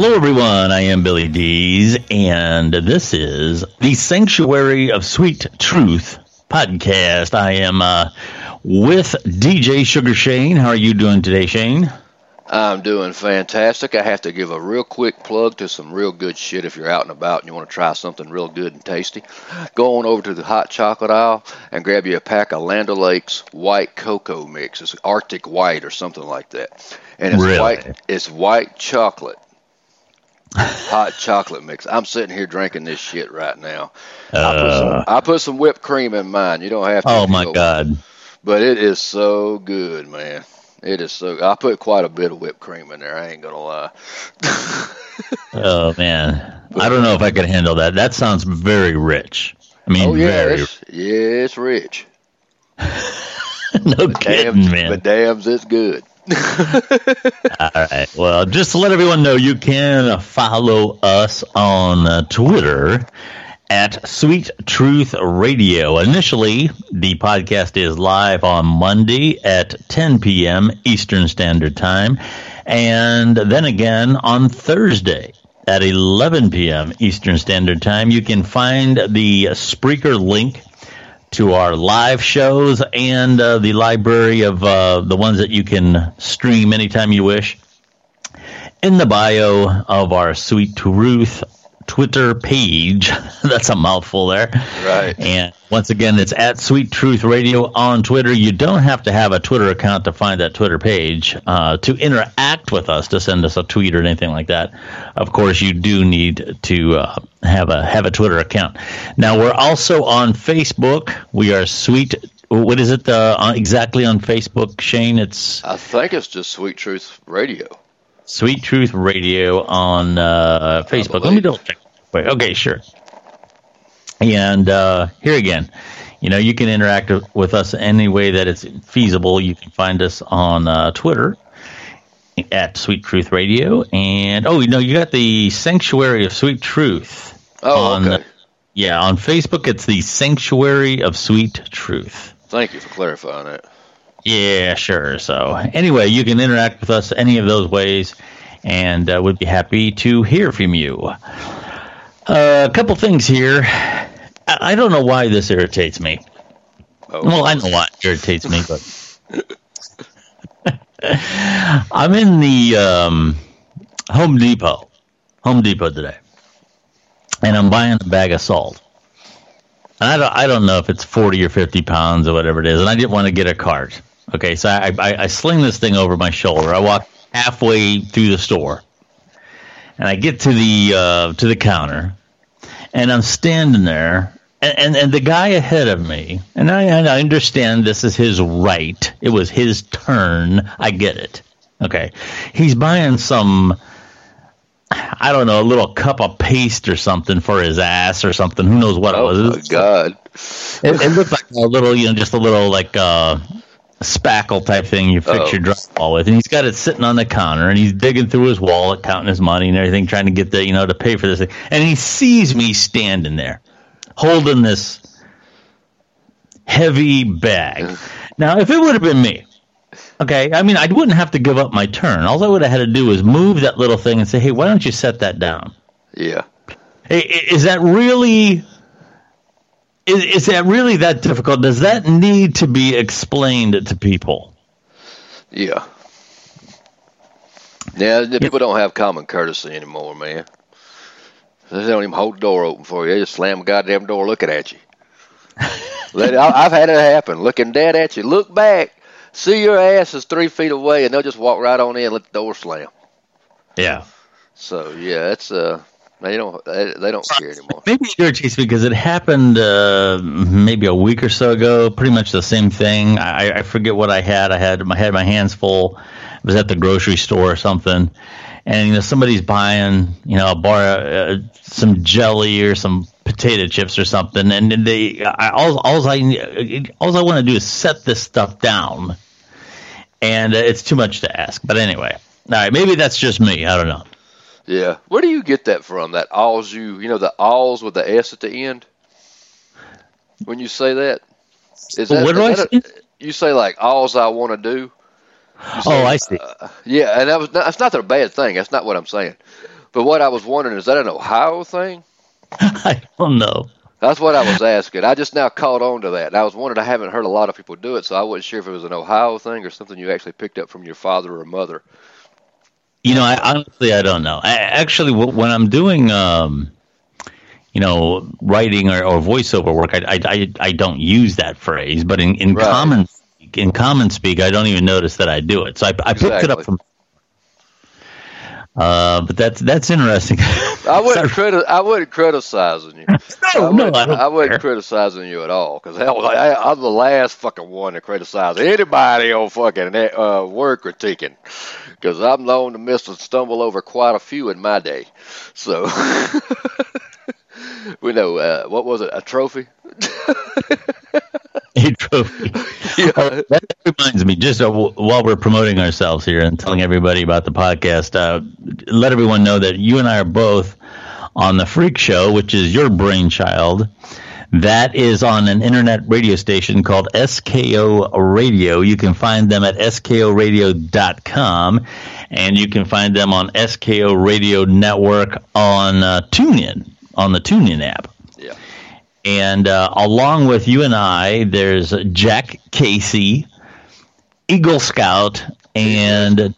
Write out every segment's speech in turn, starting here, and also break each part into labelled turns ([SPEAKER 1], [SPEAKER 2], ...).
[SPEAKER 1] hello everyone. I am Billy Dees, and this is the Sanctuary of Sweet Truth podcast. I am uh, with DJ Sugar Shane. How are you doing today, Shane?
[SPEAKER 2] I'm doing fantastic. I have to give a real quick plug to some real good shit if you're out and about and you want to try something real good and tasty. Go on over to the hot chocolate aisle and grab you a pack of Land O'Lakes white cocoa mix. It's Arctic white or something like that. And it's
[SPEAKER 1] Really?
[SPEAKER 2] white it's white chocolate. Hot chocolate mix. I'm sitting here drinking this shit right now. I, put some, I put some whipped cream in mine. You don't have to.
[SPEAKER 1] Uh. Oh my
[SPEAKER 2] don't
[SPEAKER 1] God!
[SPEAKER 2] but it is so good, man. It is so. I put quite a bit of whipped cream in there. I ain't gonna lie.
[SPEAKER 1] Oh man, I don't know if I could handle that. That sounds very rich. I mean,
[SPEAKER 2] oh yeah,
[SPEAKER 1] very
[SPEAKER 2] it's, yeah, it's rich.
[SPEAKER 1] no
[SPEAKER 2] Damn,
[SPEAKER 1] kidding, man.
[SPEAKER 2] but damn, it's good.
[SPEAKER 1] All right. Well, just to let everyone know, you can follow us on Twitter at Sweet Truth Radio. Initially, the podcast is live on Monday at 10 p.m. Eastern Standard Time, and then again on Thursday at 11 p.m. Eastern Standard Time. You can find the Spreaker link to our live shows and uh, the library of uh, the ones that you can stream anytime you wish. In the bio of our Sweet Truth Twitter page. That's a mouthful there.
[SPEAKER 2] Right.
[SPEAKER 1] And once again, it's at Sweet Truth Radio on Twitter. You don't have to have a Twitter account to find that Twitter page uh, to interact with us, to send us a tweet or anything like that. Of course, you do need to uh, have a have a Twitter account. Now we're also on Facebook. We are Sweet. What is it uh, exactly on Facebook, Shane? It's
[SPEAKER 2] I think it's just Sweet Truth Radio.
[SPEAKER 1] Sweet Truth Radio on uh, Facebook. Let me double check. Wait, okay, sure. And uh, here again, you know, you can interact with us any way that it's feasible. You can find us on uh, Twitter at Sweet Truth Radio, and oh, you know, you got the Sanctuary of Sweet Truth.
[SPEAKER 2] Oh,
[SPEAKER 1] on,
[SPEAKER 2] okay.
[SPEAKER 1] Yeah, on Facebook, it's the Sanctuary of Sweet Truth.
[SPEAKER 2] Thank you for clarifying that.
[SPEAKER 1] Yeah, sure. So, anyway, you can interact with us any of those ways, and uh, we'd be happy to hear from you. Uh, a couple things here. I I don't know why this irritates me.
[SPEAKER 2] Oh,
[SPEAKER 1] Well, I know why it irritates me, but I'm in the um, Home Depot, Home Depot today, and I'm buying a bag of salt. And I don't, I don't know if it's 40 or 50 pounds or whatever it is, and I didn't want to get a cart. Okay, so I, I, I sling this thing over my shoulder. I walk halfway through the store, and I get to the uh, to the counter, and I'm standing there, and, and, and the guy ahead of me, and I, and I understand this is his right. It was his turn. I get it. Okay. He's buying some, I don't know, a little cup of paste or something for his ass or something. Who knows what
[SPEAKER 2] oh
[SPEAKER 1] it was?
[SPEAKER 2] Oh my God.
[SPEAKER 1] It, it looked like a little, you know, just a little like uh, spackle type thing you fix
[SPEAKER 2] Oh.
[SPEAKER 1] your drywall with, and he's got it sitting on the counter, and he's digging through his wallet, counting his money and everything, trying to get the, you know, to pay for this thing, and he sees me standing there, holding this heavy bag. Now, if it would have been me, okay, I mean, I wouldn't have to give up my turn. All I would have had to do was move that little thing and say, "Hey, why don't you set that down?"
[SPEAKER 2] Yeah.
[SPEAKER 1] Hey, Is that really is, is that really that difficult? Does that need to be explained to people?
[SPEAKER 2] Yeah. Yeah, the people don't have common courtesy anymore, man. They don't even hold the door open for you. They just slam the goddamn door looking at you. Let it, I've had it happen. Looking dead at you. Look back. See your ass is three feet away, and they'll just walk right on in and let the door slam.
[SPEAKER 1] Yeah.
[SPEAKER 2] So, yeah, it's, uh, they don't, they, they don't care anymore.
[SPEAKER 1] Maybe it irritates me because it happened uh, maybe a week or so ago. Pretty much the same thing. I, I forget what I had. I had I had my hands full. I was at the grocery store or something, and you know somebody's buying you know a bar uh, some jelly or some potato chips or something, and they I, all all I all I want to do is set this stuff down, and uh, it's too much to ask. But anyway, all right, maybe that's just me. I don't know.
[SPEAKER 2] Yeah. Where do you get that from? That alls you, you know, the alls with the S at the end? When you say that? Is that,
[SPEAKER 1] What do I
[SPEAKER 2] is a- you say like alls I want to do? You
[SPEAKER 1] Oh, I see.
[SPEAKER 2] uh, yeah, and that was not, that's not a bad thing. That's not what I'm saying. But what I was wondering is that an Ohio thing?
[SPEAKER 1] I don't know.
[SPEAKER 2] That's what I was asking. I just now caught on to that. And I was wondering. I haven't heard a lot of people do it, so I wasn't sure if it was an Ohio thing or something you actually picked up from your father or mother.
[SPEAKER 1] You know, I honestly I don't know. I, actually, when I'm doing, um, you know, writing or, or voiceover work, I, I, I, I don't use that phrase. But in, in
[SPEAKER 2] Right.
[SPEAKER 1] common in common speak, I don't even notice that I do it. So I, I picked it up from. Uh, but that's that's interesting.
[SPEAKER 2] I wouldn't criti- I wasn't criticizing you. I
[SPEAKER 1] no, no,
[SPEAKER 2] wasn't,
[SPEAKER 1] I
[SPEAKER 2] I wasn't criticizing you at all because I'm the last fucking one to criticize anybody on fucking uh, word critiquing because I'm known to miss and stumble over quite a few in my day. So we know uh, what was it? A trophy?
[SPEAKER 1] a trophy. Oh, that reminds me, just uh, w- while we're promoting ourselves here and telling everybody about the podcast, uh, let everyone know that you and I are both on the Freak Show, which is your brainchild. That is on an internet radio station called SKO Radio. You can find them at skoradio.com and you can find them on SKO Radio Network on uh, TuneIn, on the TuneIn app. And uh, along with you and I, there's Jack Casey, Eagle Scout, and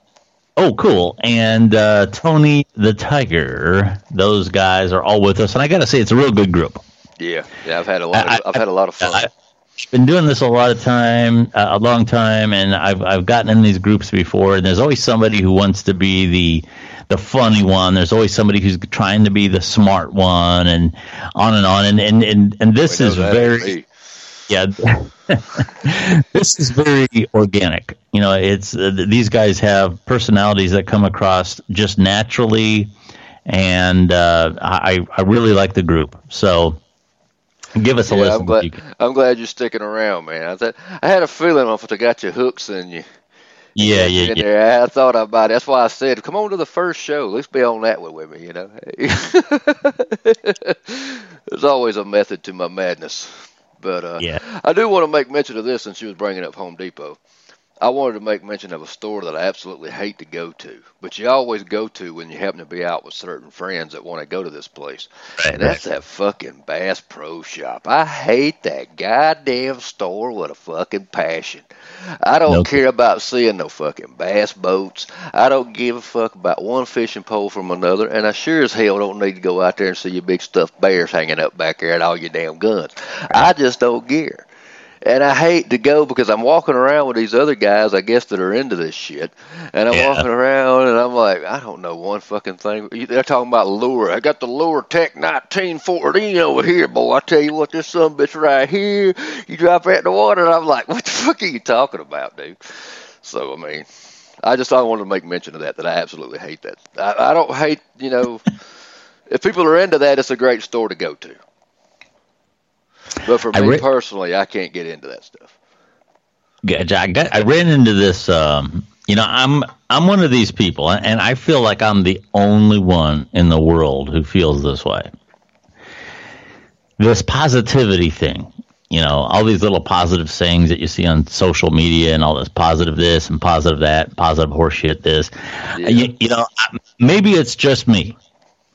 [SPEAKER 1] oh, cool, and uh, Tony the Tiger. Those guys are all with us, and I got to say, it's a real good group.
[SPEAKER 2] Yeah, yeah. I've had a lot. Of,
[SPEAKER 1] I-
[SPEAKER 2] I've had a lot of fun.
[SPEAKER 1] I, have been doing this a lot of time, uh, a long time, and I've I've gotten in these groups before. And there's always somebody who wants to be the the funny one. There's always somebody who's trying to be the smart one, and on and on. And and and, and this is very yeah this is very organic you know it's uh, these guys have personalities that come across just naturally and uh, I, I really like the group so give us a
[SPEAKER 2] Yeah,
[SPEAKER 1] listen
[SPEAKER 2] I'm glad. I'm glad you're sticking around, man. I thought I had a feeling if they got your hooks in you.
[SPEAKER 1] yeah yeah
[SPEAKER 2] in
[SPEAKER 1] yeah
[SPEAKER 2] there. I thought about it. That's why I said, come on to the first show. Let's be on that one with me, you know. There's always a method to my madness. But uh,
[SPEAKER 1] Yeah.
[SPEAKER 2] I do want to make mention of this since you was bringing up Home Depot. I wanted to make mention of a store that I absolutely hate to go to, but you always go to when you happen to be out with certain friends that want to go to this place.
[SPEAKER 1] Right,
[SPEAKER 2] and that's
[SPEAKER 1] right.
[SPEAKER 2] that fucking Bass Pro Shop. I hate that goddamn store with a fucking passion. I don't
[SPEAKER 1] No
[SPEAKER 2] care about seeing no fucking bass boats. I don't give a fuck about one fishing pole from another, and I sure as hell don't need to go out there and see your big stuffed bears hanging up back there and all your damn guns. I just don't care. And I hate to go because I'm walking around with these other guys, I guess, that are into this shit. And I'm
[SPEAKER 1] Yeah.
[SPEAKER 2] walking around and I'm like, I don't know one fucking thing. They're talking about lure. I got the lure Tech 1914 over here, boy. I tell you what, this son bitch right here, you drop it in the water. And I'm like, what the fuck are you talking about, dude? So, I mean, I just I wanted to make mention of that, that I absolutely hate that. I, I don't hate, you know, if people are into that, it's a great store to go to. But for
[SPEAKER 1] I
[SPEAKER 2] me
[SPEAKER 1] re-
[SPEAKER 2] personally, I can't get into that stuff.
[SPEAKER 1] I got, I ran into this. Um, you know, I'm I'm one of these people, and I feel like I'm the only one in the world who feels this way. This positivity thing, you know, all these little positive sayings that you see on social media, and all this positive this and positive that, positive horseshit this. You, you know, maybe it's just me,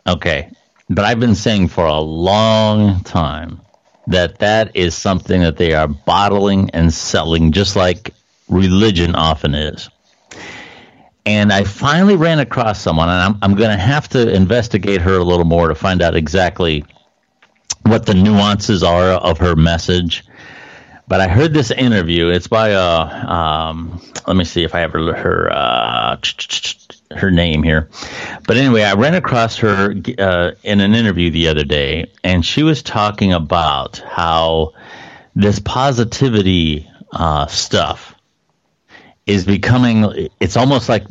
[SPEAKER 1] okay, but I've been saying for a long time that that is something that they are bottling and selling just like religion often is. And I finally ran across someone, and I'm, I'm going to have to investigate her a little more to find out exactly what the nuances are of her message. But I heard this interview. It's by uh, um, let me see if I have her her uh, her name here. But anyway, I ran across her uh, in an interview the other day, and she was talking about how this positivity uh, stuff is becoming. It's almost like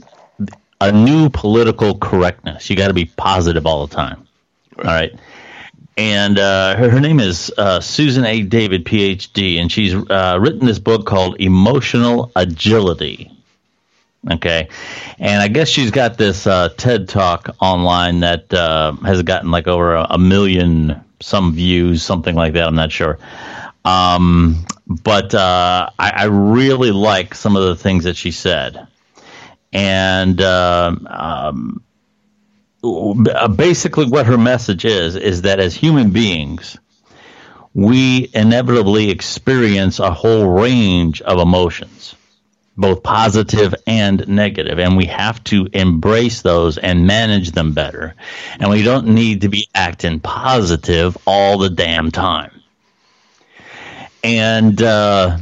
[SPEAKER 1] a new political correctness. You got to be positive all the time. All right and uh, her, her name is uh, Susan A. David, PhD, and she's uh, written this book called Emotional Agility. Okay, and I guess she's got this uh, TED Talk online that uh, has gotten like over a, a million some views, something like that. I'm not sure. Um, but uh, I, I really like some of the things that she said, and um, um, uh, basically what her message is is that as human beings we inevitably experience a whole range of emotions both positive and negative and we have to embrace those and manage them better and we don't need to be acting positive all the damn time and uh,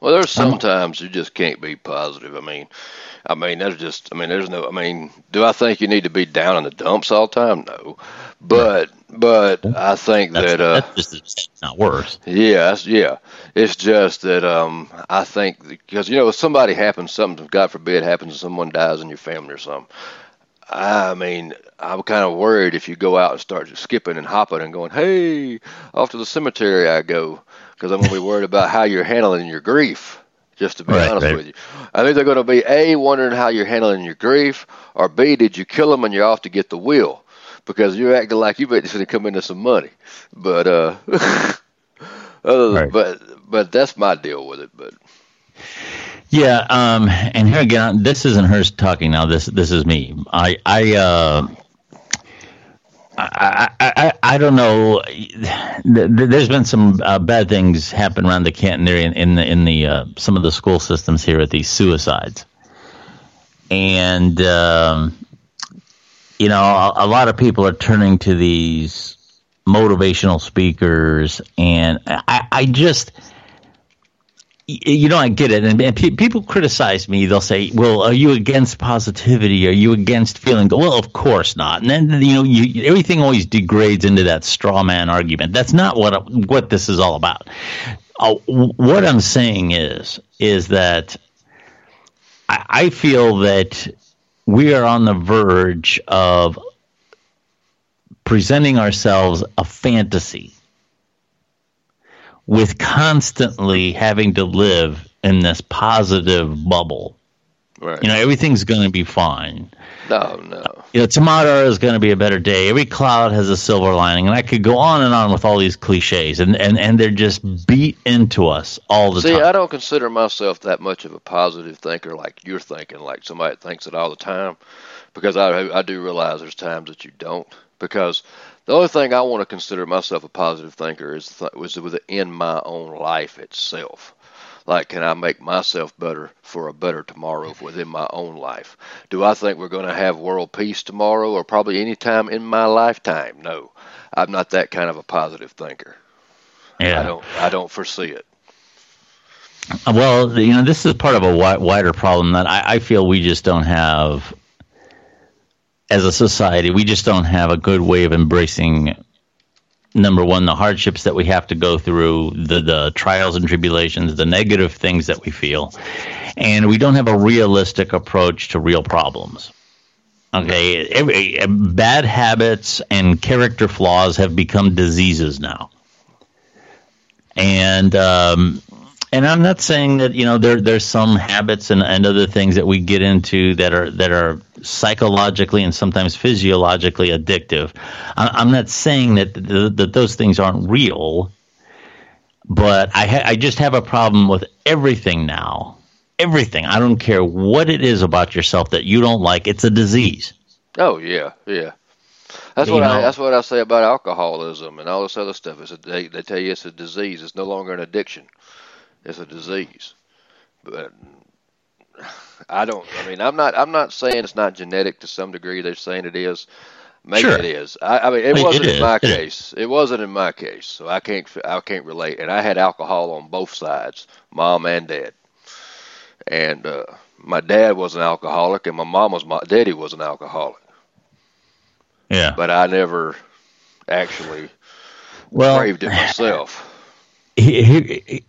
[SPEAKER 2] Well, there's sometimes you just can't be positive. I mean, I mean, there's just, I mean, there's no, I mean, do I think you need to be down in the dumps all the time? No, but, but I think
[SPEAKER 1] that's,
[SPEAKER 2] that, uh,
[SPEAKER 1] that's just it's not worse
[SPEAKER 2] yeah, yeah, it's just that, um, I think because you know, if somebody happens, something, God forbid, happens, and someone dies in your family or something. I mean, I'm kind of worried if you go out and start skipping and hopping and going, hey, off to the cemetery I go, because I'm going to be worried about how you're handling your grief. Just to be
[SPEAKER 1] Right,
[SPEAKER 2] honest
[SPEAKER 1] right.
[SPEAKER 2] with you, I think they're going to be a wondering how you're handling your grief, or b did you kill them and you're off to get the will, because you're acting like you better going to come into some money. But uh, other than,
[SPEAKER 1] Right.
[SPEAKER 2] but but that's my deal with it. But
[SPEAKER 1] Yeah, um, and here again, this isn't her talking now. This this is me. I I uh, I, I, I, don't know. Th- th- There's been some uh, bad things happen around the Canton area in, in the in the uh, some of the school systems here at these suicides, and um, you know a, a lot of people are turning to these motivational speakers, and I, I just you know, I get it, and, and pe- people criticize me. They'll say, "Well, are you against positivity? Are you against feeling?" good?" Well, of course not. And then you know, you, everything always degrades into that straw man argument. That's not what what this is all about. Uh, what I'm saying is, is that I, I feel that we are on the verge of presenting ourselves a fantasy with constantly having to live in this positive bubble.
[SPEAKER 2] right,
[SPEAKER 1] You know, everything's going to be fine.
[SPEAKER 2] no, no,
[SPEAKER 1] You know, tomorrow is going to be a better day. Every cloud has a silver lining, and I could go on and on with all these cliches, and and, and they're just beat into us all the
[SPEAKER 2] See,
[SPEAKER 1] time.
[SPEAKER 2] See, I don't consider myself that much of a positive thinker like you're thinking, like somebody thinks it all the time, because I I do realize there's times that you don't. Because the only thing I want to consider myself a positive thinker is th- was within my own life itself. Like, can I make myself better for a better tomorrow within my own life? Do I think we're going to have world peace tomorrow or probably any time in my lifetime? No, I'm not that kind of a positive thinker.
[SPEAKER 1] yeah.
[SPEAKER 2] I don't. I don't foresee it.
[SPEAKER 1] Well, you know, this is part of a wider problem that I, I feel we just don't have as a society. We just don't have a good way of embracing number one, the hardships that we have to go through, the the trials and tribulations, the negative things that we feel, and we don't have a realistic approach to real problems. Okay, every, bad habits and character flaws have become diseases now, and um, and I'm not saying that you know there there's some habits and, and other things that we get into that are that are psychologically and sometimes physiologically addictive. I'm not saying that that those things aren't real, but I ha- I just have a problem with everything now. Everything. I don't care what it is about yourself that you don't like. It's a disease.
[SPEAKER 2] Oh yeah, yeah. That's you what know, I that's what I say about alcoholism and all this other stuff. Is they they tell you it's a disease. It's no longer an addiction it's a disease. But I don't. I mean, I'm not. I'm not saying it's not genetic to some degree. They're saying it is. Maybe sure. it is. I, I mean, it I mean, wasn't it in my case. It wasn't in my case, so I can't. I can't relate. And I had alcohol on both sides, mom and dad. And uh, my dad was an alcoholic, and my mom was my daddy was an alcoholic.
[SPEAKER 1] Yeah.
[SPEAKER 2] But I never actually well, craved it myself.
[SPEAKER 1] He, he,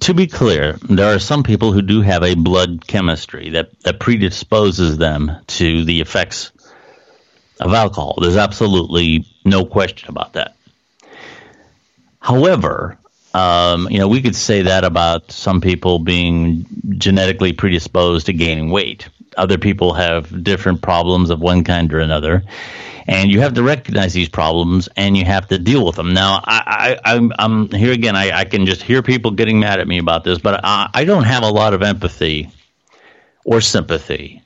[SPEAKER 1] to be clear, there are some people who do have a blood chemistry that, that predisposes them to the effects of alcohol. There's absolutely no question about that. However, um, you know, we could say that about some people being genetically predisposed to gaining weight. Other people have different problems of one kind or another and you have to recognize these problems and you have to deal with them. Now, I, I, I'm, I'm here again. I, I can just hear people getting mad at me about this, but I, I don't have a lot of empathy or sympathy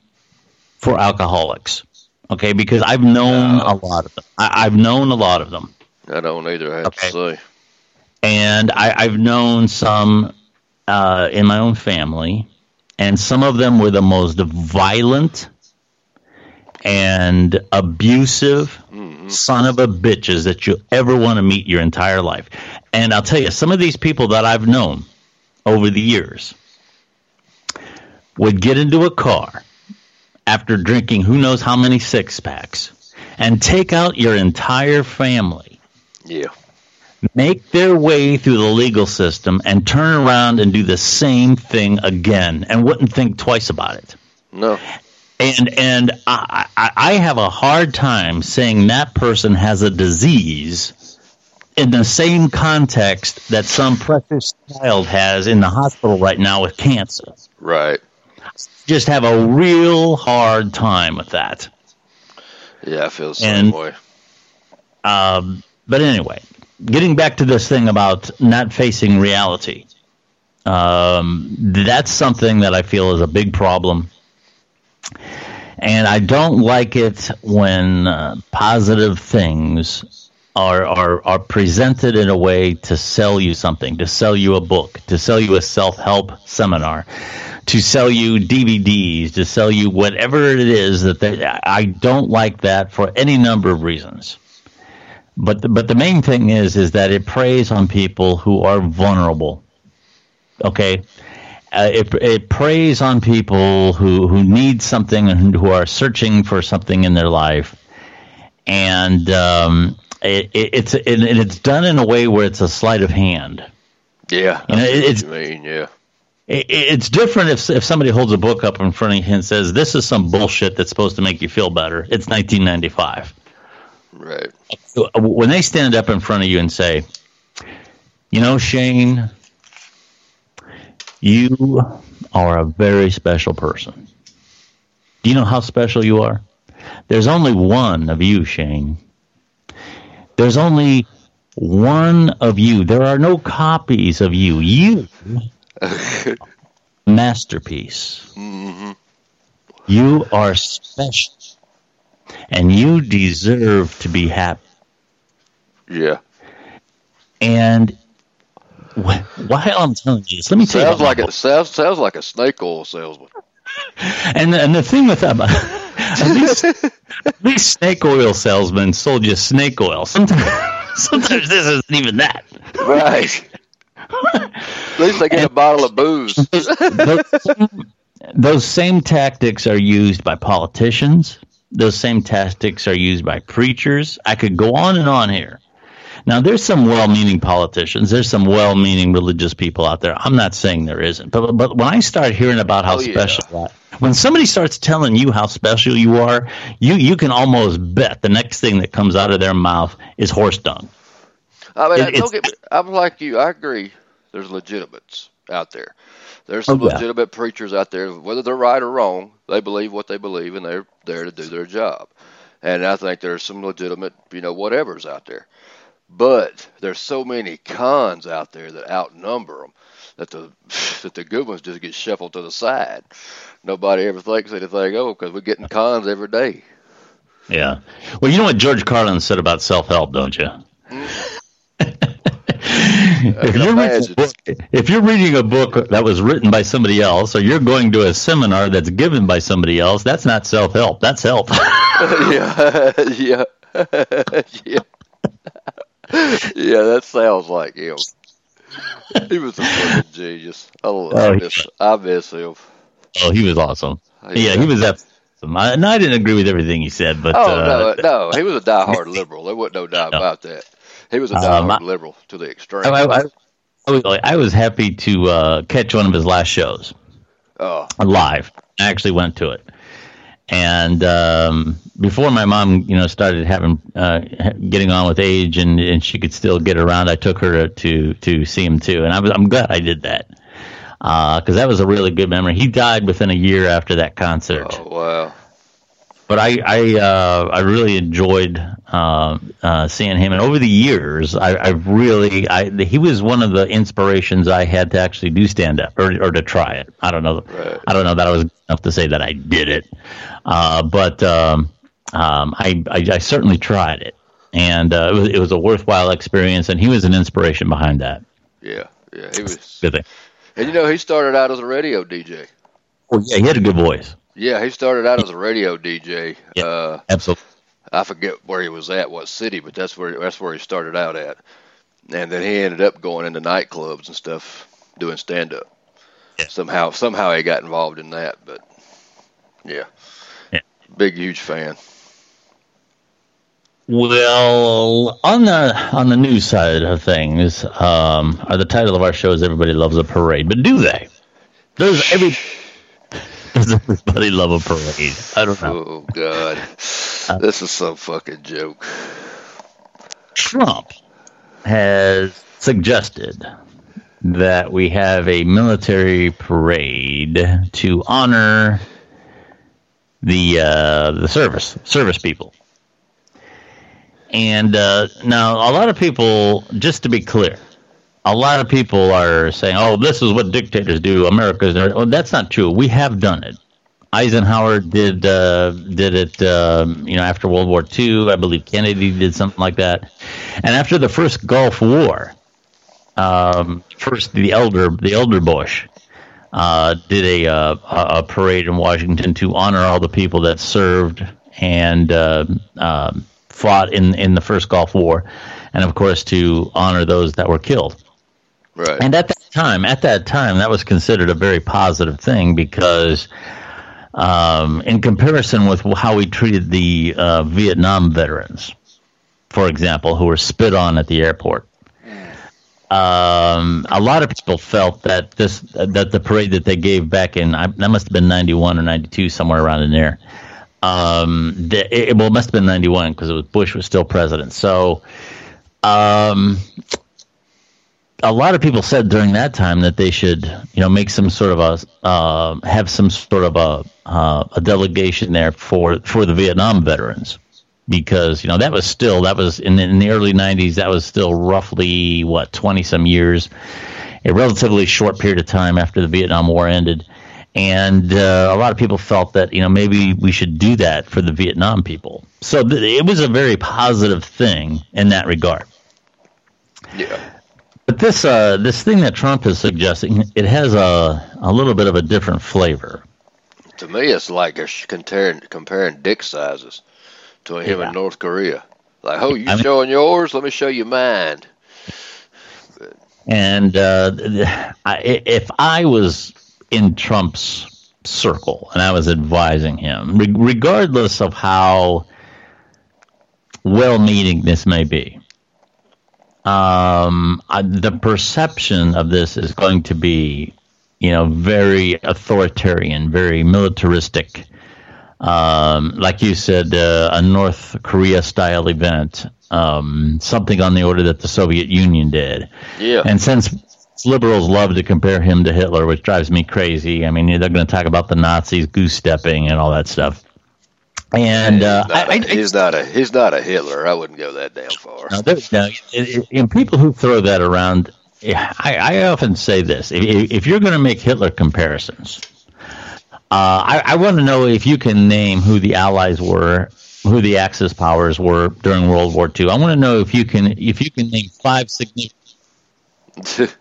[SPEAKER 1] for alcoholics. Okay, because I've known no. a lot of them. I, have known a lot of them.
[SPEAKER 2] I don't either. I have okay. to say.
[SPEAKER 1] And I, I've known some uh, in my own family, and some of them were the most violent and abusive mm-hmm. son of a bitches that you ever want to meet your entire life. And I'll tell you, some of these people that I've known over the years would get into a car after drinking who knows how many six packs and take out your entire family.
[SPEAKER 2] Yeah.
[SPEAKER 1] Make their way through the legal system and turn around and do the same thing again and wouldn't think twice about it.
[SPEAKER 2] No
[SPEAKER 1] and and I, I have a hard time saying that person has a disease in the same context that some precious child has in the hospital right now with cancer.
[SPEAKER 2] Right.
[SPEAKER 1] Just have a real hard time with that.
[SPEAKER 2] Yeah, I feel the same and, way.
[SPEAKER 1] Um, but anyway, getting back to this thing about not facing reality, um, that's something that I feel is a big problem and I don't like it when uh, positive things are, are are presented in a way to sell you something, to sell you a book, to sell you a self help seminar, to sell you DVDs, to sell you whatever it is that they, I don't like that for any number of reasons. But the, but the main thing is is that it preys on people who are vulnerable. Okay, uh, it, it preys on people who, who need something and who are searching for something in their life. And um, it, it, it's it, it's done in a way where it's a sleight of hand.
[SPEAKER 2] Yeah,
[SPEAKER 1] you know, it's
[SPEAKER 2] mean, yeah.
[SPEAKER 1] it's different if if somebody holds a book up in front of you and says, "This is some bullshit that's supposed to make you feel better." It's 1995.
[SPEAKER 2] Right.
[SPEAKER 1] When they stand up in front of you and say, "You know, Shane, you are a very special person. Do you know how special you are? There's only one of you, Shane. There's only one of you. There are no copies of you. You, masterpiece. Mm-hmm. You are special. And you deserve to be happy.
[SPEAKER 2] Yeah.
[SPEAKER 1] And while I'm telling you this, let me tell
[SPEAKER 2] sounds
[SPEAKER 1] you.
[SPEAKER 2] Like it sounds sounds like a snake oil salesman.
[SPEAKER 1] And and the thing with that, at least, at least snake oil salesmen sold you snake oil. Sometimes sometimes this isn't even that.
[SPEAKER 2] Right. At least they get a bottle of booze.
[SPEAKER 1] those same tactics are used by politicians. Those same tactics are used by preachers. I could go on and on here. Now, there's some well-meaning politicians. There's some well-meaning religious people out there. I'm not saying there isn't, but but when I start hearing about how
[SPEAKER 2] Oh, yeah.
[SPEAKER 1] special, when somebody starts telling you how special you are, you you can almost bet the next thing that comes out of their mouth is horse dung.
[SPEAKER 2] I mean,
[SPEAKER 1] It-
[SPEAKER 2] don't get me, I'm like you. I agree. There's legitimates out there. There's some
[SPEAKER 1] Oh, yeah.
[SPEAKER 2] legitimate preachers out there. Whether they're right or wrong, they believe what they believe, and they're there to do their job. And I think there's some legitimate, you know, whatever's out there. But there's so many cons out there that outnumber them that the that the good ones just get shuffled to the side. Nobody ever thinks anything. Oh, because we're getting cons every day.
[SPEAKER 1] Yeah. Well, you know what George Carlin said about self-help, don't you? Hmm? if, you're reading a book, if you're reading a book that was written by somebody else, or you're going to a seminar that's given by somebody else, that's not self-help. That's help.
[SPEAKER 2] yeah, yeah, yeah. Yeah, that sounds like him. He was a fucking genius. Oh, I,
[SPEAKER 1] Oh, he-
[SPEAKER 2] miss, I miss him.
[SPEAKER 1] oh, he was awesome.
[SPEAKER 2] Yeah.
[SPEAKER 1] Yeah, he was awesome. I, and I didn't agree with everything he said, but
[SPEAKER 2] Oh
[SPEAKER 1] uh,
[SPEAKER 2] no, no, he was a diehard liberal. There wasn't no doubt
[SPEAKER 1] No.
[SPEAKER 2] about that. He was a
[SPEAKER 1] Um,
[SPEAKER 2] diehard
[SPEAKER 1] I-
[SPEAKER 2] liberal to the extreme.
[SPEAKER 1] I, I, I, I was, I was happy to uh, catch one of his last shows.
[SPEAKER 2] oh,
[SPEAKER 1] live. I actually went to it, and um, before my mom, you know, started having uh, getting on with age, and, and she could still get around. I took her to to see him too, and I was I'm glad I did that because that was a really good memory. He died within a year after that concert
[SPEAKER 2] oh wow.
[SPEAKER 1] But I I uh, I really enjoyed uh, uh, seeing him, and over the years, I, I really I he was one of the inspirations I had to actually do stand up or or to try it. I don't know
[SPEAKER 2] Right.
[SPEAKER 1] I don't know that I was enough to say that I did it, uh, but um, um, I, I I certainly tried it, and uh, it was it was a worthwhile experience, and he was an inspiration behind that.
[SPEAKER 2] Yeah, yeah. He was,
[SPEAKER 1] Good thing.
[SPEAKER 2] and you know, he started out as a radio DJ.
[SPEAKER 1] Well, yeah, he had a good voice.
[SPEAKER 2] Yeah, he started out as a radio DJ.
[SPEAKER 1] Yeah.
[SPEAKER 2] Uh,
[SPEAKER 1] Absolutely.
[SPEAKER 2] I forget where he was at, what city, but that's where that's where he started out at. And then he ended up going into nightclubs and stuff, doing stand up.
[SPEAKER 1] Yeah.
[SPEAKER 2] Somehow somehow he got involved in that, but yeah.
[SPEAKER 1] Yeah.
[SPEAKER 2] Big huge fan.
[SPEAKER 1] Well, on the on the news side of things, um, are the title of our show is "Everybody Loves a Parade," but do they? Does every does everybody love a parade? I don't know.
[SPEAKER 2] Oh god.
[SPEAKER 1] Uh,
[SPEAKER 2] this is some fucking joke.
[SPEAKER 1] Trump has suggested that we have a military parade to honor the uh, the service service people. And uh, now, a lot of people, just to be clear, a lot of people are saying, "Oh, this is what dictators do. America's." Well, that's not true. We have done it. Eisenhower did uh, did it, um, you know, after World War II. I believe Kennedy did something like that. And after the first Gulf War, um, first the elder the elder Bush uh, did a, uh, a parade in Washington to honor all the people that served and uh, um fought in in the first Gulf War, and of course to honor those that were killed.
[SPEAKER 2] Right.
[SPEAKER 1] And at that time, at that time, that was considered a very positive thing because, um, in comparison with how we treated the uh, Vietnam veterans, for example, who were spit on at the airport, um, a lot of people felt that this that the parade that they gave back in I, that must have been ninety one or ninety two, somewhere around in there. Um, the, it, well, it must have been ninety one because Bush was still president. So. Um, a lot of people said during that time that they should, you know, make some sort of a uh, have some sort of a uh, a delegation there for for the Vietnam veterans because you know that was still that was in the, in the early '90s that was still roughly what 20 some years, a relatively short period of time after the Vietnam War ended, and uh, a lot of people felt that you know maybe we should do that for the Vietnam people. So th- it was a very positive thing in that regard.
[SPEAKER 2] yeah.
[SPEAKER 1] But this uh, this thing that Trump is suggesting, it has a a little bit of a different flavor.
[SPEAKER 2] To me, it's like a sh- comparing comparing dick sizes to him
[SPEAKER 1] Yeah.
[SPEAKER 2] in North Korea. Like, oh, you
[SPEAKER 1] I mean-
[SPEAKER 2] showing yours? Let me show you mine.
[SPEAKER 1] And uh, if I was in Trump's circle and I was advising him, regardless of how well meaning this may be, um, I, the perception of this is going to be, you know, very authoritarian, very militaristic. Um, like you said, uh, a North Korea style event, um, something on the order that the Soviet Union did.
[SPEAKER 2] Yeah.
[SPEAKER 1] And since liberals love to compare him to Hitler, which drives me crazy. I mean, they're going to talk about the Nazis goose stepping and all that stuff. And uh,
[SPEAKER 2] he's, not
[SPEAKER 1] I,
[SPEAKER 2] a,
[SPEAKER 1] I,
[SPEAKER 2] he's not a he's not a Hitler. I wouldn't go that damn far.
[SPEAKER 1] no, there, no, it, it, people who throw that around, I, I often say this: if, if you're going to make Hitler comparisons, uh, I, I want to know if you can name who the Allies were, who the Axis powers were during World War II. I want to know if you can if you can name five significant,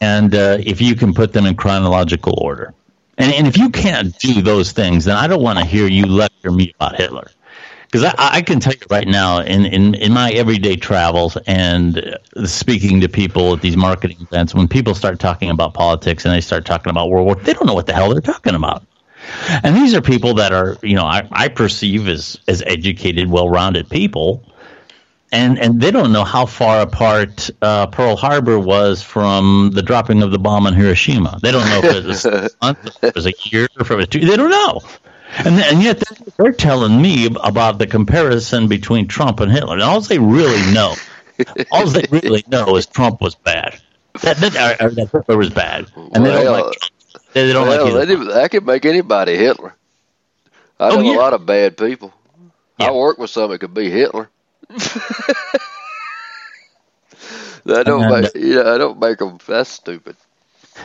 [SPEAKER 1] and uh, if you can put them in chronological order. And, and if you can't do those things, then I don't want to hear you lecture me about Hitler. Because I, I can tell you right now, in, in, in my everyday travels and speaking to people at these marketing events, when people start talking about politics and they start talking about World War, they don't know what the hell they're talking about. And these are people that are, you know, I, I perceive as, as educated, well rounded people and and they don't know how far apart uh, Pearl Harbor was from the dropping of the bomb on Hiroshima. They don't know if it was a month, if it was a year, if it was two. They don't know, and and yet they're telling me about the comparison between Trump and Hitler. And all they really know, all they really know is Trump was bad. That that, or, that Hitler was bad, and they don't
[SPEAKER 2] Well,
[SPEAKER 1] like. They, they don't
[SPEAKER 2] well,
[SPEAKER 1] like. either.
[SPEAKER 2] that could make anybody Hitler. I
[SPEAKER 1] Oh,
[SPEAKER 2] know
[SPEAKER 1] yeah.
[SPEAKER 2] a lot of bad people.
[SPEAKER 1] Yeah.
[SPEAKER 2] I work with some that could be Hitler. That don't
[SPEAKER 1] And,
[SPEAKER 2] make yeah, I don't make them. That's stupid.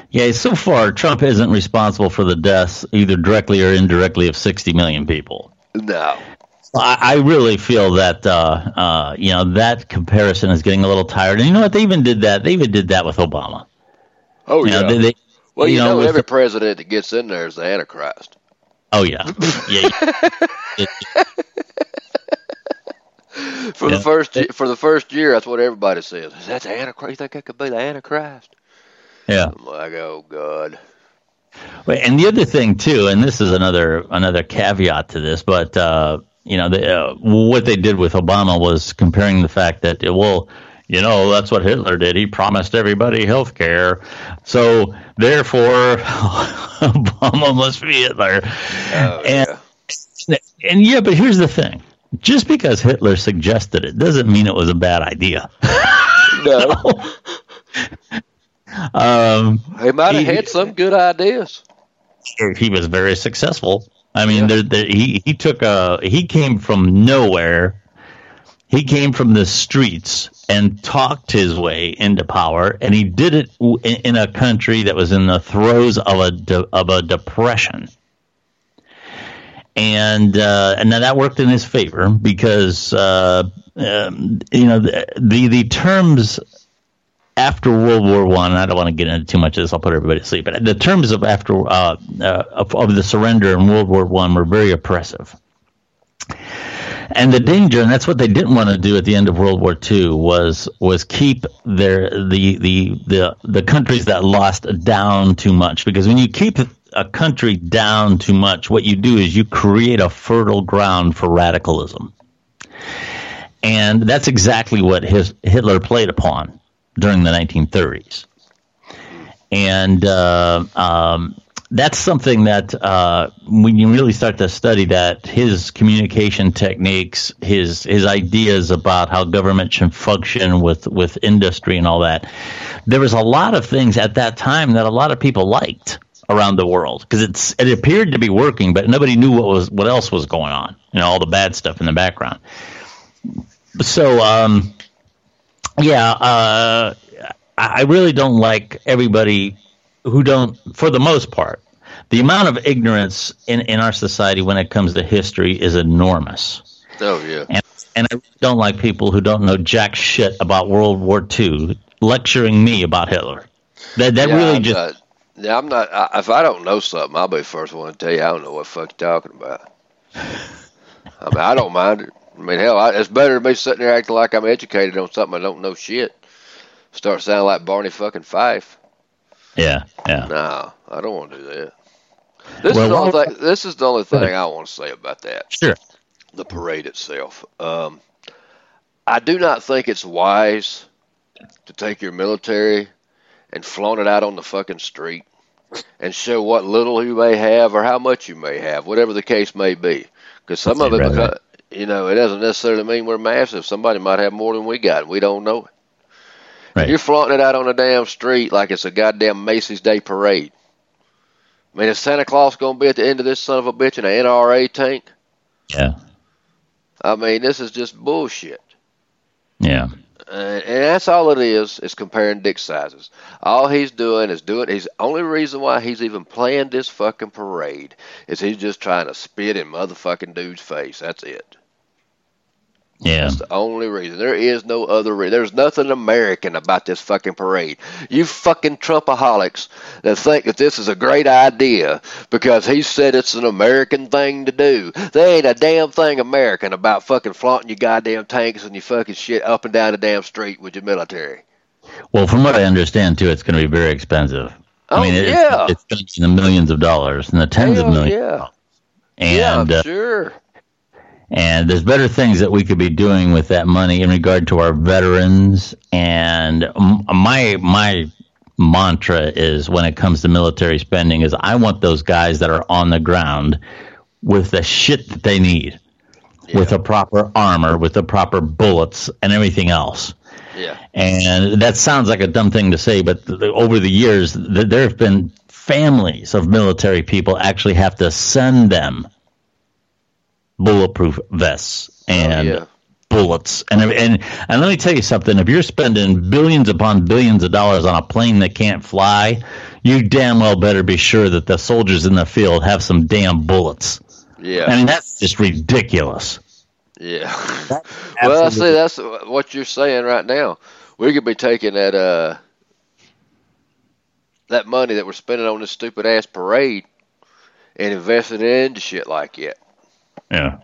[SPEAKER 1] Yeah, so far Trump isn't responsible for the deaths either directly or indirectly of 60 million people.
[SPEAKER 2] No,
[SPEAKER 1] I, I really feel that uh, uh, you know that comparison is getting a little tired. And you know what? They even did that. They even did that with Obama.
[SPEAKER 2] oh
[SPEAKER 1] You
[SPEAKER 2] yeah.
[SPEAKER 1] know, they, they,
[SPEAKER 2] well, you, know,
[SPEAKER 1] with
[SPEAKER 2] every
[SPEAKER 1] the-
[SPEAKER 2] president that gets in there is the Antichrist.
[SPEAKER 1] oh yeah, yeah. yeah.
[SPEAKER 2] For
[SPEAKER 1] Yeah.
[SPEAKER 2] the first ye- for the first year, that's what everybody says. Is that the Antichrist? You think that could be the Antichrist?
[SPEAKER 1] yeah.
[SPEAKER 2] I'm like, oh god.
[SPEAKER 1] Wait, and the other thing too, and this is another another caveat to this, but uh, you know, the, uh, what they did with Obama was comparing the fact that well, you know, that's what Hitler did. He promised everybody health care, so therefore, Obama must be Hitler.
[SPEAKER 2] Oh,
[SPEAKER 1] and
[SPEAKER 2] yeah.
[SPEAKER 1] and yeah, but here's the thing: just because Hitler suggested it doesn't mean it was a bad idea.
[SPEAKER 2] No,
[SPEAKER 1] Um,
[SPEAKER 2] he might have had some good ideas.
[SPEAKER 1] he was very successful. I mean, there, there, he he took a he came from nowhere. He came from the streets and talked his way into power, and he did it in, in a country that was in the throes of a de, of a depression. And uh, and now that worked in his favor because uh, um, you know the, the the terms after World War One, I don't want to get into too much of this. I'll put everybody to sleep. But the terms of after uh, uh, of, of the surrender in World War One were very oppressive, and the danger, and that's what they didn't want to do at the end of World War Two, was was keep their the the the the countries that lost down too much. Because when you keep a country down too much, what you do is you create a fertile ground for radicalism. And that's exactly what his, Hitler played upon during the 1930s. And uh, um, that's something that uh, when you really start to study that, his communication techniques, his his ideas about how government should function with, with industry and all that, there was a lot of things at that time that a lot of people liked around the world because it's it appeared to be working, but nobody knew what was what else was going on. You know, all the bad stuff in the background. So, um, yeah, uh, I really don't like everybody who don't, for the most part, the amount of ignorance in, in our society when it comes to history is enormous.
[SPEAKER 2] Oh yeah.
[SPEAKER 1] And, and I don't like people who don't know jack shit about World War II lecturing me about Hitler. That, that
[SPEAKER 2] yeah,
[SPEAKER 1] really just.
[SPEAKER 2] Not, yeah, I'm not. I, if I don't know something, I'll be the first one to tell you I don't know what the fuck you're talking about. I mean, I don't mind it. I mean, hell, I, it's better to be sitting there acting like I'm educated on something I don't know shit. start sounding like Barney fucking Fife.
[SPEAKER 1] Yeah, yeah.
[SPEAKER 2] No, I don't want to do that. This
[SPEAKER 1] Well,
[SPEAKER 2] is the only thing, this is the only thing I want to say about that.
[SPEAKER 1] Sure.
[SPEAKER 2] the parade itself. Um, I do not think it's wise to take your military and flaunt it out on the fucking street and show what little you may have or how much you may have, whatever the case may be. Because some of it,
[SPEAKER 1] Right.
[SPEAKER 2] beca- you know, it doesn't necessarily mean we're massive. Somebody might have more than we got, we don't know it.
[SPEAKER 1] Right.
[SPEAKER 2] You're flaunting it out on the damn street like it's a goddamn Macy's Day parade. I mean, is Santa Claus going to be at the end of this son of a bitch in an NRA tank?
[SPEAKER 1] Yeah.
[SPEAKER 2] I mean, this is just bullshit.
[SPEAKER 1] Yeah.
[SPEAKER 2] And that's all it is, is comparing dick sizes. All he's doing is doing, he's only reason why he's even playing this fucking parade is he's just trying to spit in motherfucking dude's face. That's it.
[SPEAKER 1] Yeah.
[SPEAKER 2] That's the only reason. There is no other reason. There's nothing American about this fucking parade. You fucking Trumpaholics that think that this is a great idea because he said it's an American thing to do. There ain't a damn thing American about fucking flaunting your goddamn tanks and your fucking shit up and down the damn street with your military.
[SPEAKER 1] Well, from what I understand too, it's going to be very expensive.
[SPEAKER 2] Oh,
[SPEAKER 1] I mean, it,
[SPEAKER 2] yeah.
[SPEAKER 1] it's going to be in the millions of dollars, and the tens
[SPEAKER 2] Hell
[SPEAKER 1] of millions.
[SPEAKER 2] yeah.
[SPEAKER 1] And
[SPEAKER 2] yeah,
[SPEAKER 1] uh,
[SPEAKER 2] sure.
[SPEAKER 1] And there's better things that we could be doing with that money in regard to our veterans. And my my mantra is when it comes to military spending is I want those guys that are on the ground with the shit that they need, with the proper armor, with the proper bullets, and everything else.
[SPEAKER 2] Yeah.
[SPEAKER 1] And that sounds like a dumb thing to say, but th- over the years, th- there have been families of military people actually have to send them bulletproof vests and
[SPEAKER 2] yeah.
[SPEAKER 1] bullets. And, and and let me tell you something: if you're spending billions upon billions of dollars on a plane that can't fly, you damn well better be sure that the soldiers in the field have some damn bullets.
[SPEAKER 2] Yeah.
[SPEAKER 1] I mean, that's just ridiculous.
[SPEAKER 2] Yeah. well, I see. That's what you're saying right now. We could be taking that uh that money that we're spending on this stupid ass parade and investing it into shit like that
[SPEAKER 1] Yeah.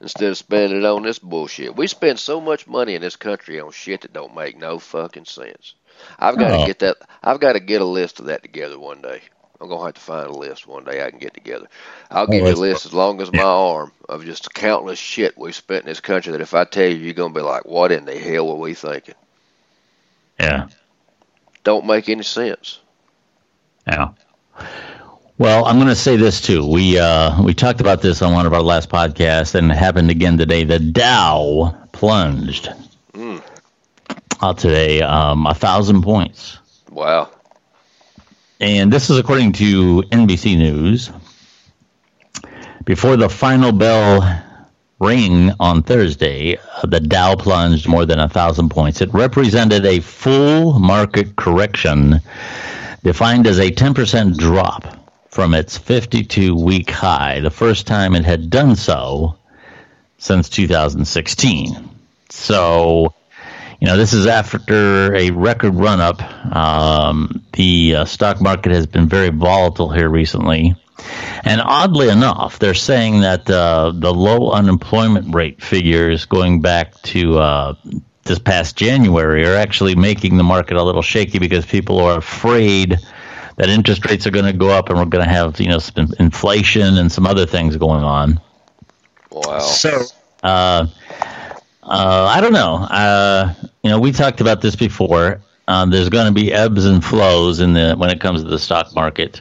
[SPEAKER 2] instead of spending it on this bullshit. We spend so much money in this country on shit that don't make no fucking sense. I've got to
[SPEAKER 1] Oh.
[SPEAKER 2] get that. I've got to get a list of that together one day. I'm gonna have to find a list one day I can get together. I'll give you a list as long as my arm of just countless shit we've spent in this country. That if I tell you, you're gonna be like, "What in the hell were we thinking?"
[SPEAKER 1] Yeah.
[SPEAKER 2] Don't make any sense.
[SPEAKER 1] Yeah. Well, I'm going to say this too. We uh, we talked about this on one of our last podcasts, and it happened again today. The Dow plunged
[SPEAKER 2] Mm.
[SPEAKER 1] out today um, a thousand points,
[SPEAKER 2] Wow.
[SPEAKER 1] and this is according to NBC News. Before the final bell ring on Thursday, uh, the Dow plunged more than a thousand points. It represented a full market correction, defined as a 10% drop from its 52 week high, the first time it had done so since 2016. So, you know, this is after a record run up. Um, the uh, stock market has been very volatile here recently. And oddly enough, they're saying that uh, the low unemployment rate figures going back to uh, this past January are actually making the market a little shaky because people are afraid that interest rates are going to go up and we're going to have you know some inflation and some other things going on.
[SPEAKER 2] Wow.
[SPEAKER 1] So, uh, uh, I don't know. Uh, you know, we talked about this before. Um, there's going to be ebbs and flows in the when it comes to the stock market,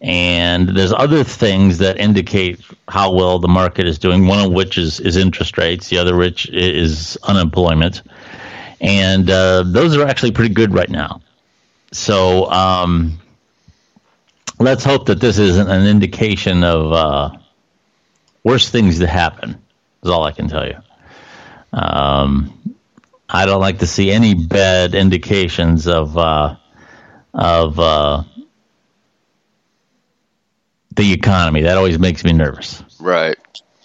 [SPEAKER 1] and there's other things that indicate how well the market is doing. One of which is is interest rates. The other which is unemployment, and uh, those are actually pretty good right now. So. Um, Let's hope that this isn't an indication of uh, worse things to happen. Is all I can tell you. Um, I don't like to see any bad indications of uh, of uh, the economy. That always makes me nervous.
[SPEAKER 2] Right.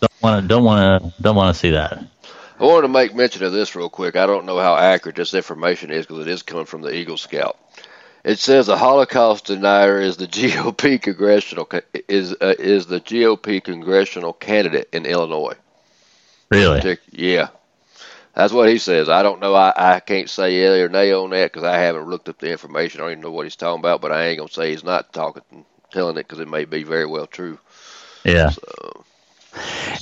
[SPEAKER 1] Don't want to don't want to don't want to see that.
[SPEAKER 2] I wanted to make mention of this real quick. I don't know how accurate this information is because it is coming from the Eagle Scout. It says a Holocaust denier is the GOP congressional is uh, is the GOP congressional candidate in Illinois.
[SPEAKER 1] Really?
[SPEAKER 2] Yeah. That's what he says. I don't know. I, I can't say yeah or nay on that because I haven't looked up the information. I don't even know what he's talking about. But I ain't gonna say he's not talking, telling it because it may be very well true.
[SPEAKER 1] Yeah.
[SPEAKER 2] So,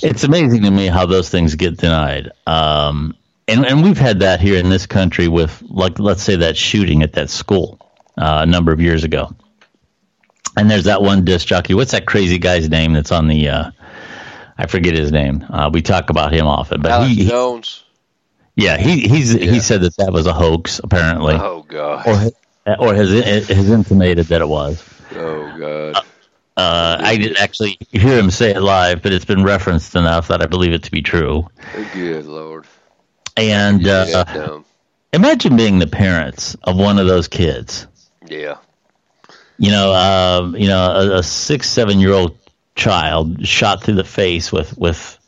[SPEAKER 1] It's amazing to me how those things get denied. Um, and, and we've had that here in this country with, like, let's say that shooting at that school uh, a number of years ago. And there's that one disc jockey. What's that crazy guy's name that's on the? Uh, I forget his name. Uh, we talk about him often, but
[SPEAKER 2] Alex
[SPEAKER 1] he,
[SPEAKER 2] Jones.
[SPEAKER 1] yeah, he he's
[SPEAKER 2] Yeah.
[SPEAKER 1] he said that that was a hoax apparently,
[SPEAKER 2] Oh god.
[SPEAKER 1] or or has has intimated that it was.
[SPEAKER 2] Oh god.
[SPEAKER 1] Uh, I didn't actually hear him say it live, but it's been referenced enough that I believe it to be true.
[SPEAKER 2] Good lord.
[SPEAKER 1] And uh, imagine being the parents of one of those kids.
[SPEAKER 2] Yeah.
[SPEAKER 1] You know, um, you know, a, a six, seven-year-old child shot through the face with with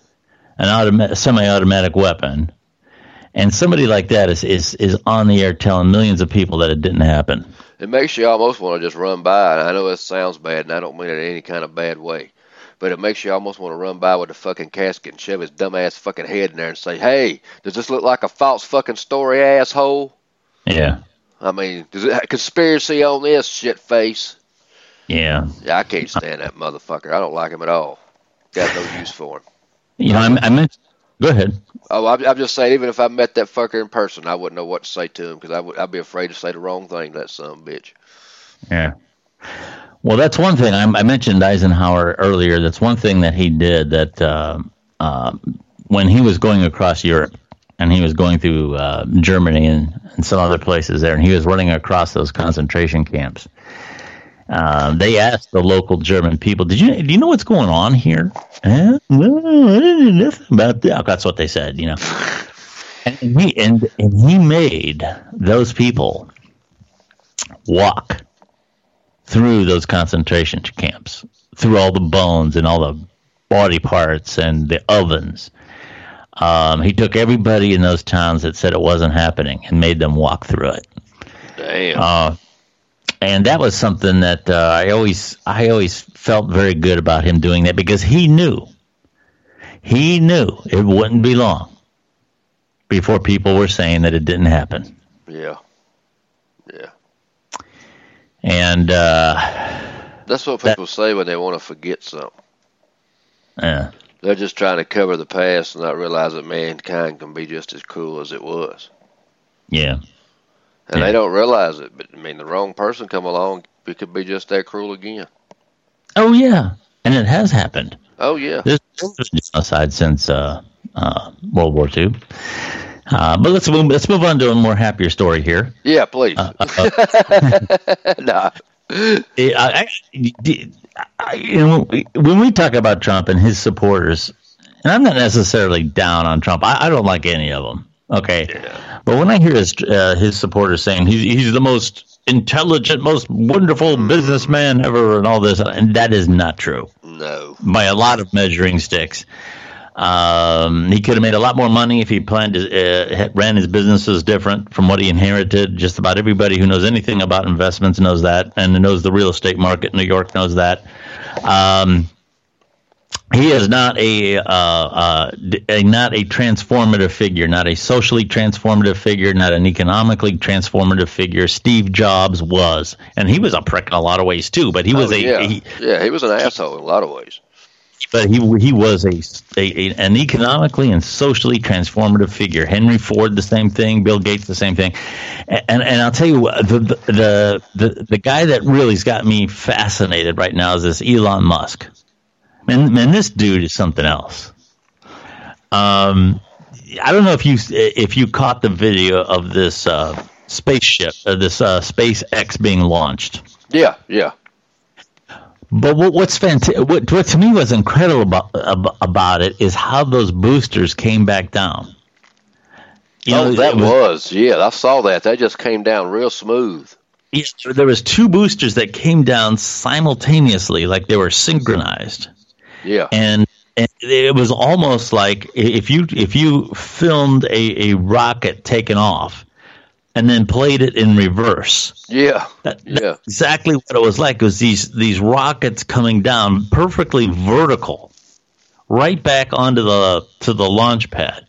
[SPEAKER 1] an automatic, semi-automatic weapon, and somebody like that is is is on the air telling millions of people that it didn't happen.
[SPEAKER 2] It makes you almost want to just run by. And I know it sounds bad, and I don't mean it in any kind of bad way. But it makes you almost want to run by with a fucking casket and shove his dumbass fucking head in there and say, "Hey, does this look like a false fucking story, asshole?"
[SPEAKER 1] Yeah,
[SPEAKER 2] I mean, does it conspiracy on this shit face?
[SPEAKER 1] yeah.
[SPEAKER 2] Yeah, I can't stand that motherfucker. I don't like him at all. Got no use for him.
[SPEAKER 1] You know, I'm, I meant. Go ahead.
[SPEAKER 2] Oh, I'm, I'm just saying, even if I met that fucker in person, I wouldn't know what to say to him because I would, I'd be afraid to say the wrong thing to that son of a bitch.
[SPEAKER 1] Yeah. Well, that's one thing. I, I mentioned Eisenhower earlier. That's one thing that he did that uh, uh, when he was going across Europe and he was going through uh, Germany and, and some other places there, and he was running across those concentration camps. Uh, they asked the local German people, "Did you do you know what's going on here?" Eh? I didn't know nothing about that. That's what they said, you know. And he and and he made those people walk through those concentration camps, through all the bones and all the body parts and the ovens. Um, he took everybody in those towns that said it wasn't happening and made them walk through it.
[SPEAKER 2] Damn.
[SPEAKER 1] Uh, and that was something that uh, I always I always felt very good about him doing that because he knew he knew it wouldn't be long before people were saying that it didn't happen.
[SPEAKER 2] yeah. Yeah.
[SPEAKER 1] And uh,
[SPEAKER 2] That's what
[SPEAKER 1] That-
[SPEAKER 2] people say when they want to forget something.
[SPEAKER 1] yeah,
[SPEAKER 2] They're just trying to cover the past and not realize that mankind can be just as cruel as it was.
[SPEAKER 1] yeah.
[SPEAKER 2] And
[SPEAKER 1] Yeah.
[SPEAKER 2] they don't realize it. But I mean, the wrong person come along, it could be just that cruel again.
[SPEAKER 1] Oh yeah, and it has happened.
[SPEAKER 2] Oh yeah.
[SPEAKER 1] There's been genocide since uh, uh, World War II. Uh, but let's move, let's move on to a more happier story here.
[SPEAKER 2] Yeah, please.
[SPEAKER 1] Uh, uh,
[SPEAKER 2] nah.
[SPEAKER 1] I, I, I, you know, when we talk about Trump and his supporters, and I'm not necessarily down on Trump. I, I don't like any of them. Okay, but when I hear his uh, his supporters saying he's he's the most intelligent, most wonderful businessman ever, and all this, and that is not true
[SPEAKER 2] No.
[SPEAKER 1] by a lot of measuring sticks. Um, he could have made a lot more money if he planned to, uh, ran his businesses different from what he inherited. Just about everybody who knows anything about investments knows that, and knows the real estate market in New York knows that. Um, he is not a, uh, uh, a not a transformative figure, not a socially transformative figure, not an economically transformative figure. Steve Jobs was, and he was a prick in a lot of ways too. But he was
[SPEAKER 2] oh,
[SPEAKER 1] a
[SPEAKER 2] yeah.
[SPEAKER 1] he,
[SPEAKER 2] yeah, he was an asshole in a lot of ways.
[SPEAKER 1] But he he was a, a, an economically and socially transformative figure. Henry Ford, the same thing. Bill Gates, the same thing. And and, I'll tell you what, the, the the the the guy that really's got me fascinated right now is this Elon Musk. Man, man, this dude is something else. Um, I don't know if you if you caught the video of this uh, spaceship, uh, this uh, SpaceX being launched.
[SPEAKER 2] Yeah, yeah.
[SPEAKER 1] But what, what's fantastic, what, what to me was incredible about, about it is how those boosters came back down. You
[SPEAKER 2] oh,
[SPEAKER 1] know,
[SPEAKER 2] that
[SPEAKER 1] it
[SPEAKER 2] was, yeah. I saw that. That just came down real smooth.
[SPEAKER 1] yeah, there was two boosters that came down simultaneously, like they were synchronized,
[SPEAKER 2] Yeah.
[SPEAKER 1] and, and it was almost like if you if you filmed a, a rocket taking off and then played it in reverse.
[SPEAKER 2] Yeah.
[SPEAKER 1] That,
[SPEAKER 2] Yeah.
[SPEAKER 1] exactly what it was like. It was these these rockets coming down perfectly vertical, right back onto the to the launch pad.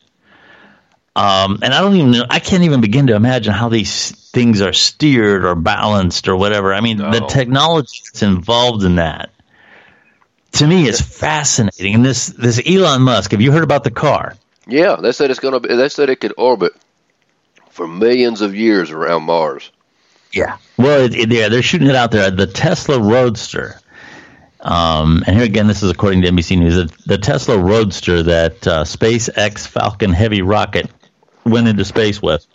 [SPEAKER 1] Um, and I don't even know, I can't even begin to imagine how these things are steered or balanced or whatever. I mean, no. the technology that's involved in that to me is fascinating. And this, this Elon Musk, have you heard about the car?
[SPEAKER 2] Yeah, they said it's going to be, they said it could orbit for millions of years around Mars.
[SPEAKER 1] Yeah. Well, it, it, yeah, they're shooting it out there. The Tesla Roadster um, and here again, this is according to NBC News. The, the Tesla Roadster that uh, SpaceX Falcon Heavy rocket went into space with.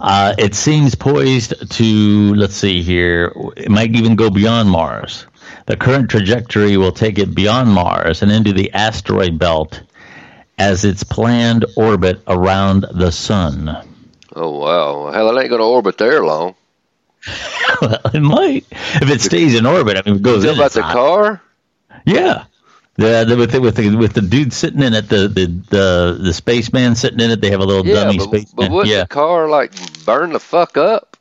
[SPEAKER 1] Uh, it seems poised to, let's see here, it might even go beyond Mars. The current trajectory will take it beyond Mars and into the asteroid belt as its planned orbit around the sun.
[SPEAKER 2] Oh, wow. Hell, it ain't going to orbit there long.
[SPEAKER 1] well, it might if it stays in orbit. I mean, it goes.
[SPEAKER 2] in, about the car?
[SPEAKER 1] Yeah, the, with the, with the with the dude sitting in it, the the the, the spaceman sitting in it. They have a little
[SPEAKER 2] yeah,
[SPEAKER 1] dummy
[SPEAKER 2] but,
[SPEAKER 1] spaceman.
[SPEAKER 2] But would
[SPEAKER 1] yeah.
[SPEAKER 2] the car like burn the fuck up?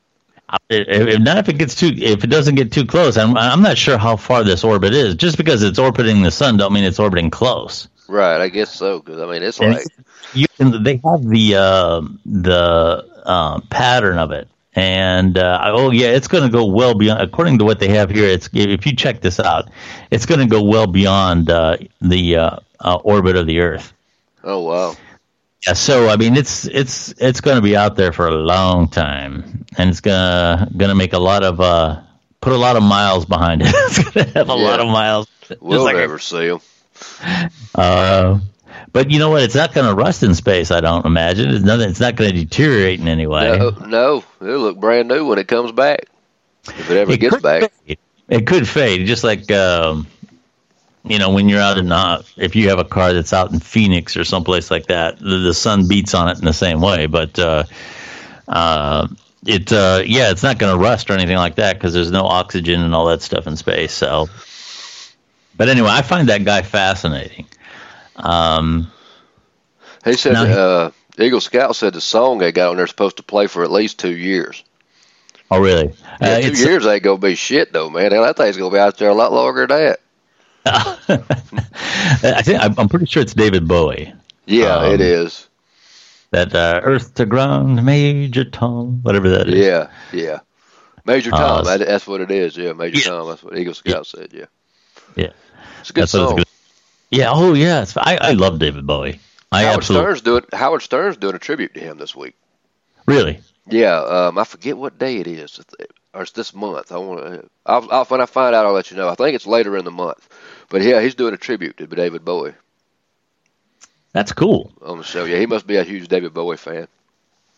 [SPEAKER 1] If, if not, if it gets too, if it doesn't get too close, I'm I'm not sure how far this orbit is. Just because it's orbiting the sun, don't mean it's orbiting close.
[SPEAKER 2] Right, I guess so. Because I mean, it's like
[SPEAKER 1] you can, they have the uh, the uh, pattern of it and uh, oh yeah, it's going to go well beyond. According to what they have here, it's if you check this out, it's going to go well beyond uh, the uh, uh, orbit of the Earth.
[SPEAKER 2] Oh wow!
[SPEAKER 1] Yeah, so I mean, it's it's it's going to be out there for a long time, and it's gonna gonna make a lot of uh, put a lot of miles behind it. it's going to have a yeah. lot of miles.
[SPEAKER 2] We'll never a, see them.
[SPEAKER 1] Uh, but you know what? It's not going to rust in space. I don't imagine. It's nothing. It's not going to deteriorate in any way.
[SPEAKER 2] No, no, it'll look brand new when it comes back. If it ever it gets back,
[SPEAKER 1] fade. it could fade. Just like um, you know, when you're out in the, if you have a car that's out in Phoenix or someplace like that, the, the sun beats on it in the same way. But uh, uh, it, uh, yeah, it's not going to rust or anything like that because there's no oxygen and all that stuff in space. So, but anyway, I find that guy fascinating. Um,
[SPEAKER 2] he said now, uh, Eagle Scout said the song they got on there supposed to play for at least two years.
[SPEAKER 1] Oh, really?
[SPEAKER 2] Yeah, uh, two years ain't gonna be shit though, man. That thing's gonna be out there a lot longer than that.
[SPEAKER 1] I think I'm pretty sure it's David Bowie.
[SPEAKER 2] Yeah, um, it is.
[SPEAKER 1] That uh, Earth to Ground, Major Tom, whatever that is.
[SPEAKER 2] Yeah, yeah. Major Tom, uh, that's what it is. Yeah, Major yeah. Tom. That's what Eagle Scout yeah. said. Yeah.
[SPEAKER 1] Yeah.
[SPEAKER 2] It's a good that's song.
[SPEAKER 1] Yeah. Oh, yes. I, I love David Bowie. I
[SPEAKER 2] Howard
[SPEAKER 1] absolutely...
[SPEAKER 2] Stern's doing Howard Stern's doing a tribute to him this week.
[SPEAKER 1] Really?
[SPEAKER 2] Yeah. Um, I forget what day it is, or it's this month. I want to. I'll, I'll, when I find out, I'll let you know. I think it's later in the month. But yeah, he's doing a tribute to David Bowie.
[SPEAKER 1] That's cool.
[SPEAKER 2] On the show, yeah, he must be a huge David Bowie fan,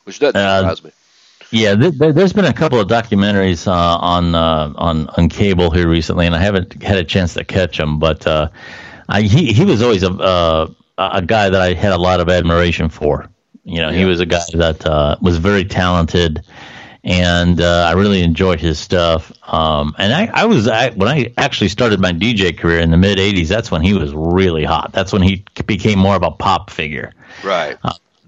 [SPEAKER 2] which doesn't uh, surprise me.
[SPEAKER 1] Yeah, th- th- there's been a couple of documentaries uh, on uh, on on cable here recently, and I haven't had a chance to catch them. But uh, I, he he was always a uh, a guy that I had a lot of admiration for. You know, yeah. he was a guy that uh, was very talented, and uh, I really enjoyed his stuff. Um, and I, I was I, when I actually started my DJ career in the mid '80s. That's when he was really hot. That's when he became more of a pop figure.
[SPEAKER 2] Right.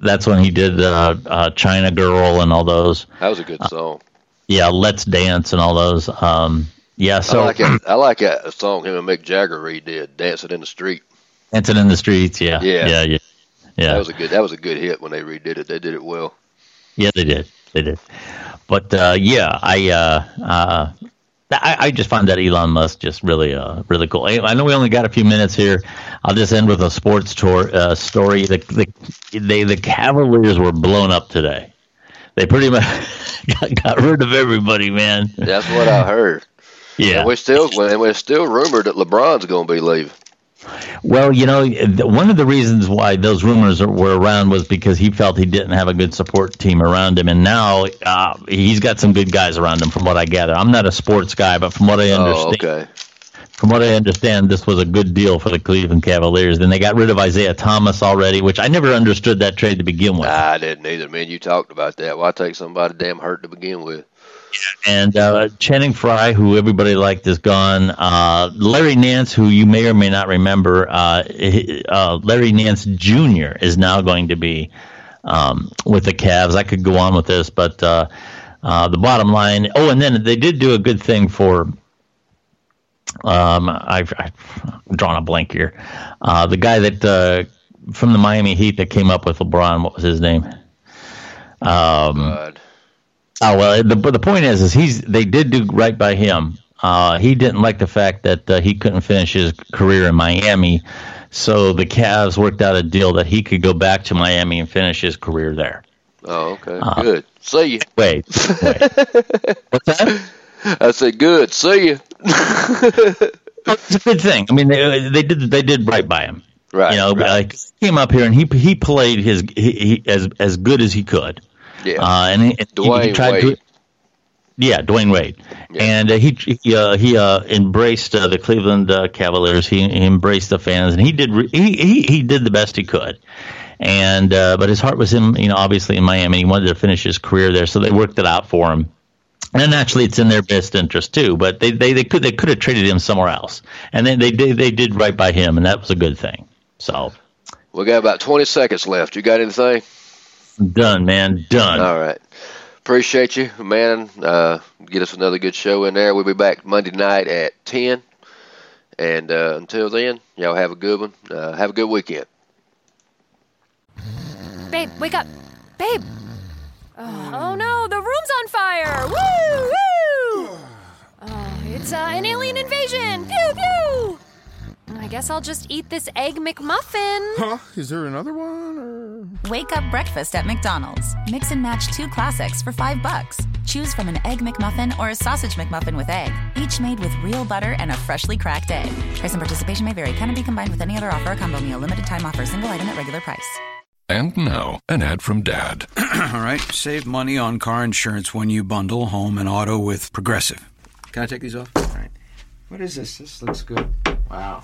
[SPEAKER 2] Uh,
[SPEAKER 1] that's when he did uh, uh, China Girl and all those.
[SPEAKER 2] That was a good song.
[SPEAKER 1] yeah, Let's Dance and all those. Um, yeah, so
[SPEAKER 2] I like. I like that song him and Mick Jagger redid, "Dancing in the Street."
[SPEAKER 1] Dancing in the Streets, yeah, yeah, yeah, yeah. yeah.
[SPEAKER 2] That was a good. That was a good hit when they redid it. They did it well.
[SPEAKER 1] Yeah, they did. They did. But uh, yeah, I, uh, uh, I I just find that Elon Musk just really uh really cool. I know we only got a few minutes here. I'll just end with a sports tour uh, story. The, the they the Cavaliers were blown up today. They pretty much got, got rid of everybody, man.
[SPEAKER 2] That's what I heard.
[SPEAKER 1] Yeah,
[SPEAKER 2] and we're still we're still rumored that LeBron's going to be leaving.
[SPEAKER 1] Well, you know, one of the reasons why those rumors were around was because he felt he didn't have a good support team around him, and now uh, he's got some good guys around him. From what I gather, I'm not a sports guy, but from what I oh, understand,
[SPEAKER 2] oh, okay.
[SPEAKER 1] from what I understand, this was a good deal for the Cleveland Cavaliers. Then they got rid of Isaiah Thomas already, which I never understood that trade to begin with.
[SPEAKER 2] I didn't either. Man, you talked about that. Why take somebody damn hurt to begin with?
[SPEAKER 1] And uh, Channing Frye, who everybody liked, is gone. Uh, Larry Nance, who you may or may not remember, uh, uh, Larry Nance Jr. is now going to be um, with the Cavs. I could go on with this, but uh, uh, the bottom line. Oh, and then they did do a good thing for. Um, I've, I've drawn a blank here. The guy that from the Miami Heat that came up with LeBron. What was his name? Um,
[SPEAKER 2] God.
[SPEAKER 1] Oh well, the but the point is, is he's they did do right by him. Uh, he didn't like the fact that uh, he couldn't finish his career in Miami, so the Cavs worked out a deal that he could go back to Miami and finish his career there.
[SPEAKER 2] Oh, okay.
[SPEAKER 1] Uh,
[SPEAKER 2] good. See you.
[SPEAKER 1] Wait, wait. what's that?
[SPEAKER 2] I said, good. See you.
[SPEAKER 1] It's a good thing. I mean, they, they did they did right by him.
[SPEAKER 2] Right.
[SPEAKER 1] You know,
[SPEAKER 2] right.
[SPEAKER 1] like he came up here and he he played his he, he, as as good as he could.
[SPEAKER 2] Yeah.
[SPEAKER 1] Uh, and he, he- he
[SPEAKER 2] Dwyane
[SPEAKER 1] tried to.
[SPEAKER 2] Wade.
[SPEAKER 1] Yeah, Dwyane Wade,
[SPEAKER 2] Yeah.
[SPEAKER 1] and uh, he he, uh, he uh, embraced uh, the Cleveland uh, Cavaliers. He, he embraced the fans, and he did re- he, he he did the best he could. And uh, but his heart was in you know obviously in Miami. He wanted to finish his career there, so they worked it out for him. And actually, it's in their best interest too. But they, they, they could they could have traded him somewhere else, and then they did they did right by him, and that was a good thing. So
[SPEAKER 2] we got about 20 seconds left. You got anything?
[SPEAKER 1] Done, man, done.
[SPEAKER 2] All right. Appreciate you, man. Uh, get us another good show in there. We'll be back Monday night at 10. And uh, until then, y'all have a good one. Uh, have a good weekend.
[SPEAKER 3] Babe, wake up. Babe. Oh, oh no, the room's on fire. Woo! Woo! Oh, it's uh, an alien invasion. Pew pew. I guess I'll just eat this egg McMuffin.
[SPEAKER 4] Huh? Is there another one? Or...
[SPEAKER 5] Wake up breakfast at McDonald's. Mix and match two classics for five bucks. Choose from an Egg McMuffin or a Sausage McMuffin with egg, each made with real butter and a freshly cracked egg. Price and participation may vary. Cannot be combined with any other offer or combo meal. Limited time offer. Single item at regular price.
[SPEAKER 6] And now, an ad from Dad.
[SPEAKER 7] All right, save money on car insurance when you bundle home and auto with Progressive. Can I take these off? All right. What is this? This looks good. Wow,